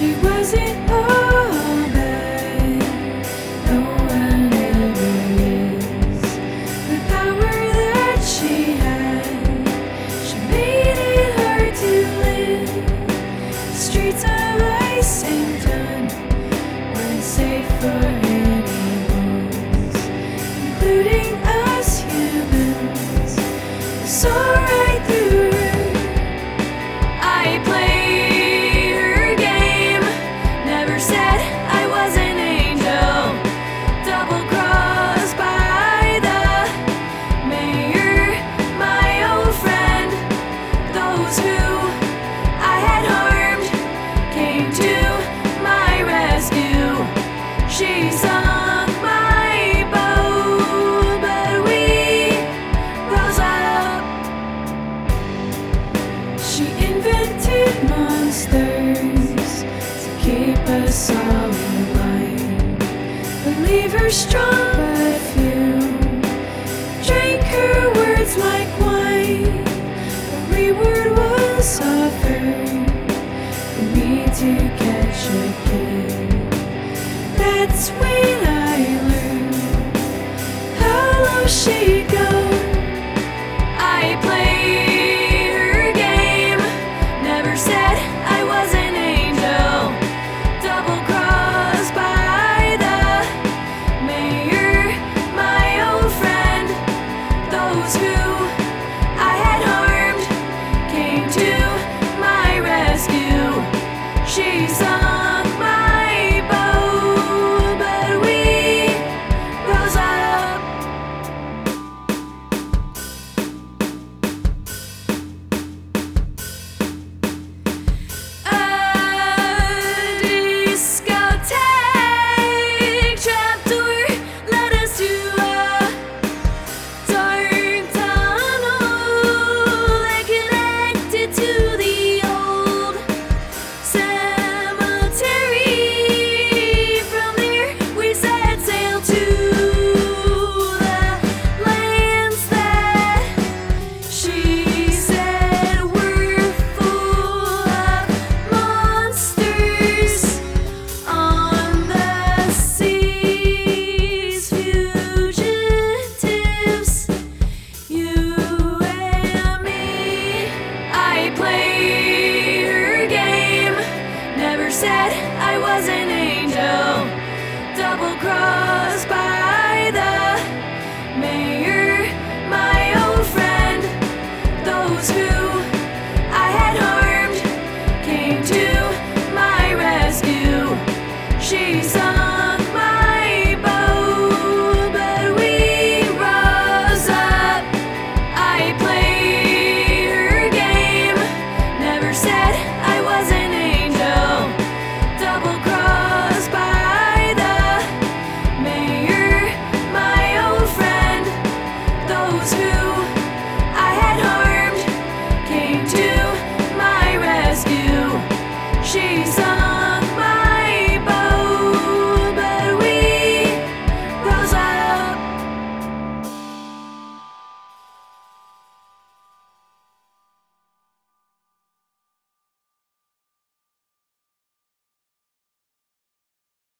she wasn't all. No one ever is. The power that she had, she made it hard to live. Streets of ice and weren't safe for animals, including us humans. Sorry. Strong strong perfume, drank her words like wine. Every word was for me to catch. That's when I learned how low she. Who I had heard. Songs